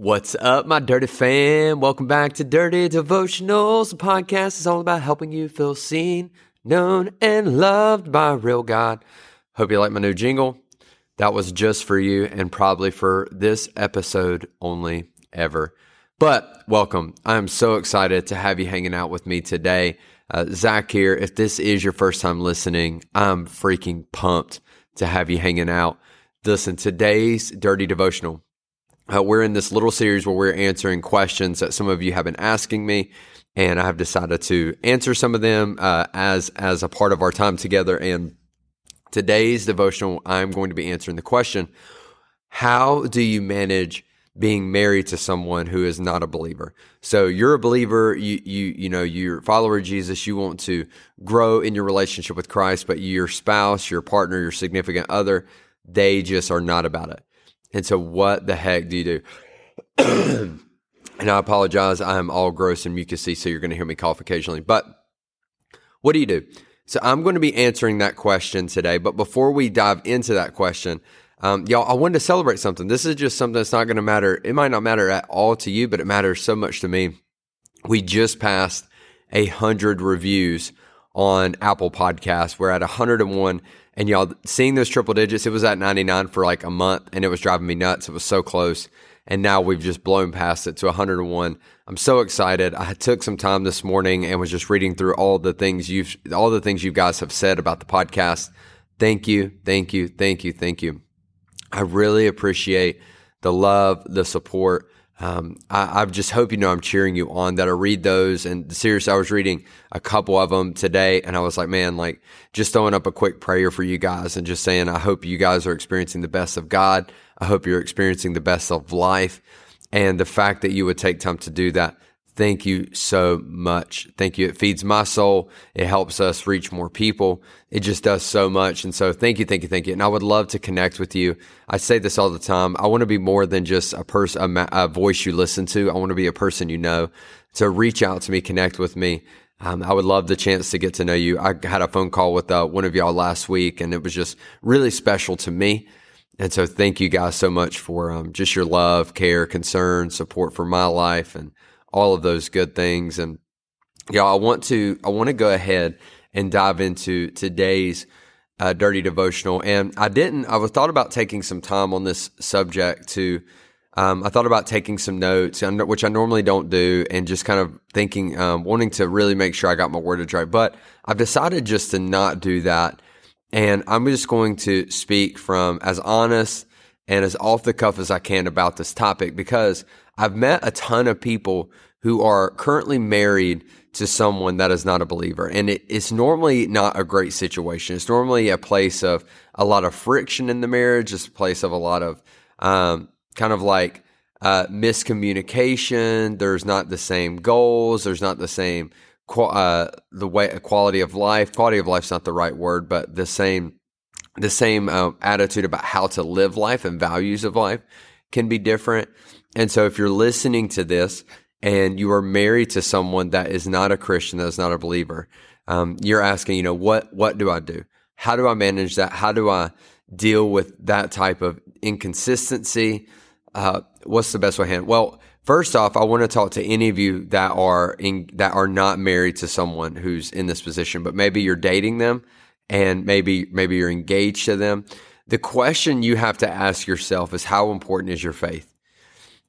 What's up, my dirty fam? Welcome back to Dirty Devotionals. The podcast is all about helping you feel seen, known, and loved by real God. Hope you like my new jingle. That was just for you and probably for this episode only ever. But welcome. I'm so excited to have you hanging out with me today. Uh, Zach here. If this is your first time listening, I'm freaking pumped to have you hanging out. Listen, today's Dirty Devotional uh, we're in this little series where we're answering questions that some of you have been asking me, and I have decided to answer some of them uh, as as a part of our time together. And today's devotional, I'm going to be answering the question: How do you manage being married to someone who is not a believer? So you're a believer, you you you know you're a follower of Jesus. You want to grow in your relationship with Christ, but your spouse, your partner, your significant other, they just are not about it and so, what the heck do you do? and I apologize, I'm all gross and mucusy, so you're going to hear me cough occasionally. But what do you do? So, I'm going to be answering that question today. But before we dive into that question, um, y'all, I wanted to celebrate something. This is just something that's not going to matter. It might not matter at all to you, but it matters so much to me. We just passed a hundred reviews on Apple Podcasts. We're at 101 and y'all seeing those triple digits, it was at 99 for like a month and it was driving me nuts. It was so close. And now we've just blown past it to 101. I'm so excited. I took some time this morning and was just reading through all the things you've, all the things you guys have said about the podcast. Thank you. Thank you. Thank you. Thank you. I really appreciate the love, the support. Um, I, I, just hope you know I'm cheering you on that I read those. And seriously, I was reading a couple of them today and I was like, man, like just throwing up a quick prayer for you guys and just saying, I hope you guys are experiencing the best of God. I hope you're experiencing the best of life. And the fact that you would take time to do that Thank you so much. Thank you. It feeds my soul. It helps us reach more people. It just does so much. And so thank you, thank you, thank you. And I would love to connect with you. I say this all the time. I want to be more than just a person, a, a, voice you listen to. I want to be a person you know. So reach out to me, connect with me. Um, I would love the chance to get to know you. I had a phone call with uh, one of y'all last week and it was just really special to me. And so thank you guys so much for um, just your love, care, concern, support for my life and all of those good things. And y'all, I want to I want to go ahead and dive into today's uh, dirty devotional. And I didn't. I was thought about taking some time on this subject to. Um, I thought about taking some notes, which I normally don't do, and just kind of thinking, um, wanting to really make sure I got my wordage right. But I've decided just to not do that. And I'm just going to speak from as honest and as off the cuff as I can about this topic because I've met a ton of people who are currently married to someone that is not a believer. And it, it's normally not a great situation. It's normally a place of a lot of friction in the marriage. It's a place of a lot of um, kind of like uh, miscommunication. There's not the same goals. There's not the same uh, the way quality of life. Quality of life's not the right word, but the same the same uh, attitude about how to live life and values of life can be different. And so if you're listening to this and you are married to someone that is not a Christian, that is not a believer, um, you're asking, you know, what, what do I do? How do I manage that? How do I deal with that type of inconsistency? Uh, what's the best way to handle? Well, first off, I want to talk to any of you that are in, that are not married to someone who's in this position, but maybe you're dating them and maybe, maybe you're engaged to them. The question you have to ask yourself is how important is your faith?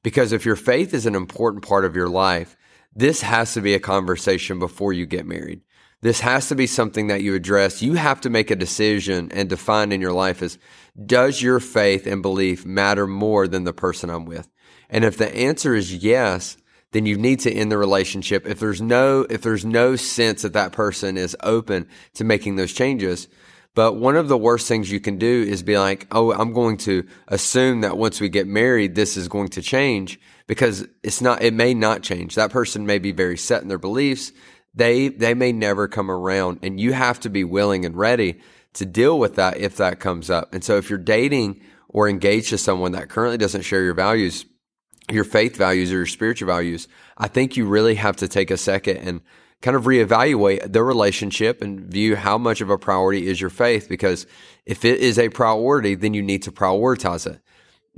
Because if your faith is an important part of your life, this has to be a conversation before you get married. This has to be something that you address. You have to make a decision and define in your life is does your faith and belief matter more than the person I'm with? And if the answer is yes, then you need to end the relationship. If there's no, if there's no sense that that person is open to making those changes, But one of the worst things you can do is be like, oh, I'm going to assume that once we get married, this is going to change because it's not, it may not change. That person may be very set in their beliefs. They, they may never come around and you have to be willing and ready to deal with that if that comes up. And so if you're dating or engaged to someone that currently doesn't share your values, your faith values or your spiritual values, I think you really have to take a second and kind of reevaluate the relationship and view how much of a priority is your faith. Because if it is a priority, then you need to prioritize it.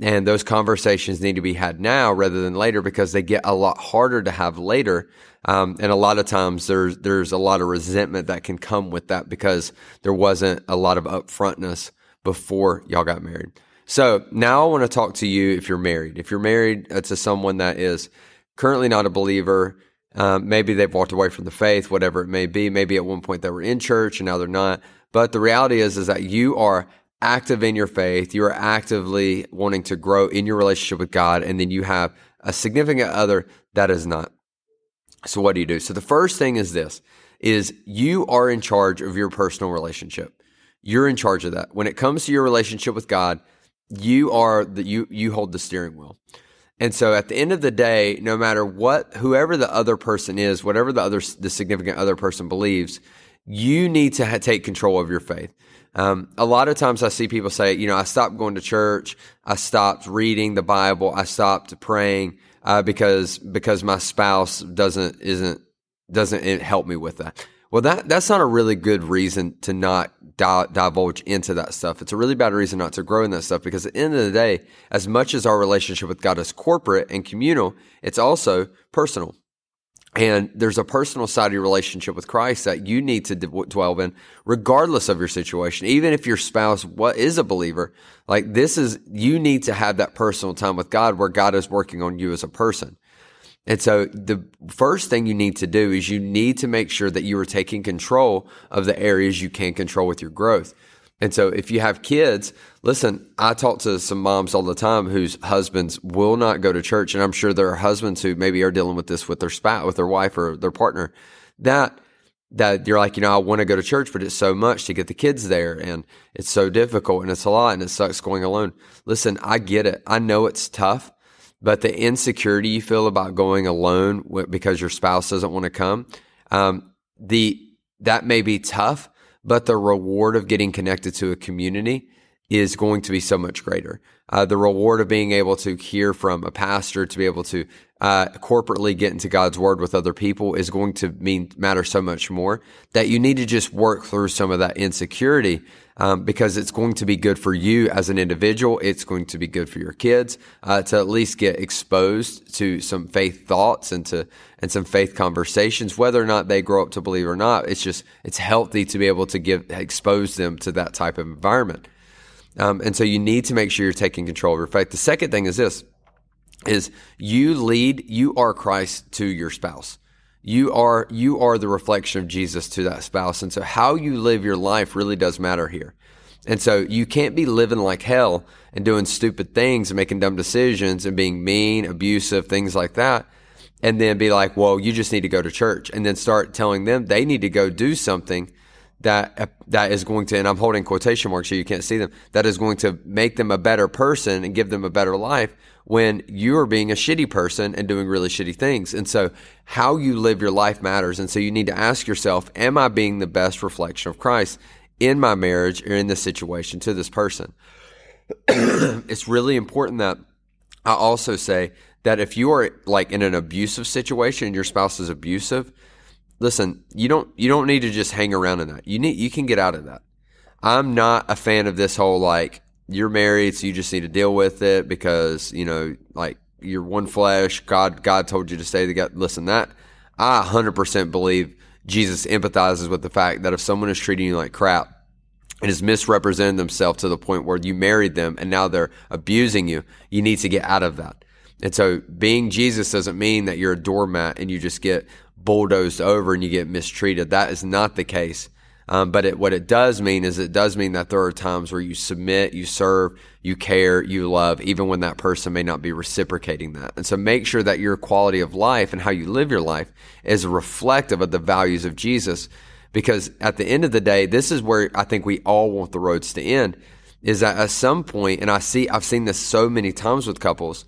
And those conversations need to be had now rather than later because they get a lot harder to have later. Um, and a lot of times there's, there's a lot of resentment that can come with that because there wasn't a lot of upfrontness before y'all got married. So now I want to talk to you if you're married. If you're married to someone that is currently not a believer, um, maybe they've walked away from the faith, whatever it may be. Maybe at one point they were in church and now they're not. But the reality is, is that you are active in your faith. You are actively wanting to grow in your relationship with God. And then you have a significant other that is not. So what do you do? So the first thing is this, is you are in charge of your personal relationship. You're in charge of that. When it comes to your relationship with God, you are the, you, you hold the steering wheel. And so at the end of the day, no matter what, whoever the other person is, whatever the other, the significant other person believes, you need to ha- take control of your faith. Um, a lot of times I see people say, you know, I stopped going to church. I stopped reading the Bible. I stopped praying, uh, because, because my spouse doesn't, isn't, doesn't help me with that. Well, that, that's not a really good reason to not di- divulge into that stuff. It's a really bad reason not to grow in that stuff because at the end of the day, as much as our relationship with God is corporate and communal, it's also personal. And there's a personal side of your relationship with Christ that you need to dwell in, regardless of your situation. Even if your spouse what is a believer, like this is, you need to have that personal time with God where God is working on you as a person. And so the first thing you need to do is you need to make sure that you are taking control of the areas you can control with your growth. And so if you have kids, listen, I talk to some moms all the time whose husbands will not go to church. And I'm sure there are husbands who maybe are dealing with this with their spouse, with their wife or their partner that, that you're like, you know, I want to go to church, but it's so much to get the kids there and it's so difficult and it's a lot and it sucks going alone. Listen, I get it. I know it's tough. But the insecurity you feel about going alone because your spouse doesn't want to come, um, the that may be tough, but the reward of getting connected to a community is going to be so much greater. Uh, the reward of being able to hear from a pastor, to be able to uh, corporately get into God's word with other people is going to mean matter so much more that you need to just work through some of that insecurity um, because it's going to be good for you as an individual. It's going to be good for your kids uh, to at least get exposed to some faith thoughts and to and some faith conversations, whether or not they grow up to believe or not. It's just it's healthy to be able to give expose them to that type of environment. Um, and so you need to make sure you're taking control of your faith. The second thing is this is you lead, you are Christ to your spouse. You are, you are the reflection of Jesus to that spouse. And so how you live your life really does matter here. And so you can't be living like hell and doing stupid things and making dumb decisions and being mean, abusive, things like that. And then be like, well, you just need to go to church and then start telling them they need to go do something that that is going to and I'm holding quotation marks so you can't see them that is going to make them a better person and give them a better life when you are being a shitty person and doing really shitty things. And so how you live your life matters. And so you need to ask yourself, am I being the best reflection of Christ in my marriage or in this situation to this person? it's really important that I also say that if you are like in an abusive situation and your spouse is abusive, listen, you don't you don't need to just hang around in that. You need you can get out of that. I'm not a fan of this whole like you're married, so you just need to deal with it because you know like you're one flesh. God God told you to stay together. Listen, that I 100% believe Jesus empathizes with the fact that if someone is treating you like crap and is misrepresenting themselves to the point where you married them and now they're abusing you, you need to get out of that. And so being Jesus doesn't mean that you're a doormat and you just get bulldozed over and you get mistreated. That is not the case. Um, but it, what it does mean is it does mean that there are times where you submit, you serve, you care, you love, even when that person may not be reciprocating that. And so make sure that your quality of life and how you live your life is reflective of the values of Jesus Because at the end of the day, this is where I think we all want the roads to end is that at some point, and I see, I've seen this so many times with couples,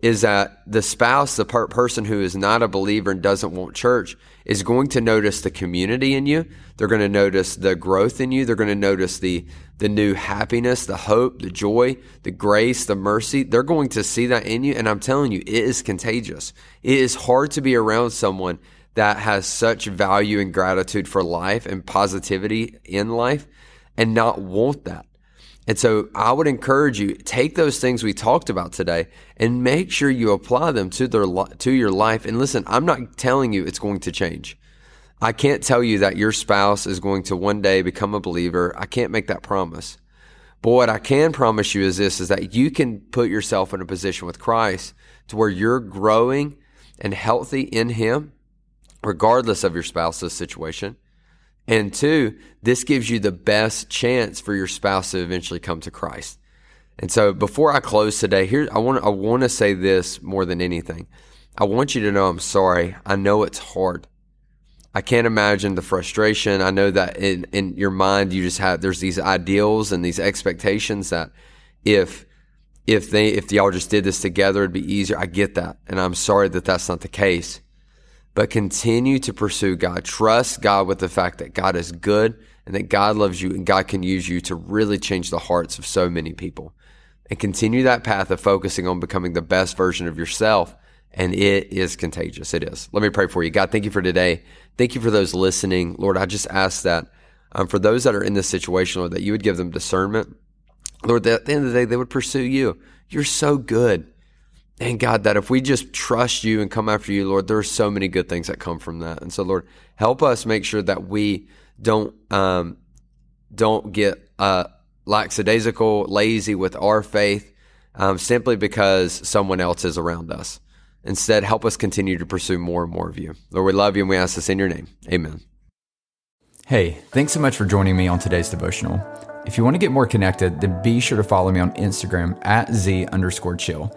is that the spouse, the per- person who is not a believer and doesn't want church, is going to notice the community in you. They're going to notice the growth in you. They're going to notice the the new happiness, the hope, the joy, the grace, the mercy. They're going to see that in you, and I'm telling you, it is contagious. It is hard to be around someone that has such value and gratitude for life and positivity in life, and not want that. And so I would encourage you take those things we talked about today and make sure you apply them to their to your life. And listen, I'm not telling you it's going to change. I can't tell you that your spouse is going to one day become a believer. I can't make that promise. But what I can promise you is this is that you can put yourself in a position with Christ to where you're growing and healthy in him regardless of your spouse's situation and two, this gives you the best chance for your spouse to eventually come to Christ. And so before I close today, here I want I want to say this more than anything. I want you to know I'm sorry. I know it's hard. I can't imagine the frustration. I know that in, in your mind you just have there's these ideals and these expectations that if if they if y'all just did this together it'd be easier. I get that. And I'm sorry that that's not the case but continue to pursue God. Trust God with the fact that God is good and that God loves you and God can use you to really change the hearts of so many people. And continue that path of focusing on becoming the best version of yourself. And it is contagious. It is. Let me pray for you. God, thank you for today. Thank you for those listening. Lord, I just ask that um, for those that are in this situation, Lord, that you would give them discernment. Lord, that at the end of the day, they would pursue you. You're so good. And God, that if we just trust you and come after you, Lord, there are so many good things that come from that. And so, Lord, help us make sure that we don't um, don't get uh, lackadaisical, lazy with our faith um, simply because someone else is around us. Instead, help us continue to pursue more and more of you. Lord, we love you and we ask this in your name. Amen. Hey, thanks so much for joining me on today's devotional. If you want to get more connected, then be sure to follow me on Instagram at Z underscore chill.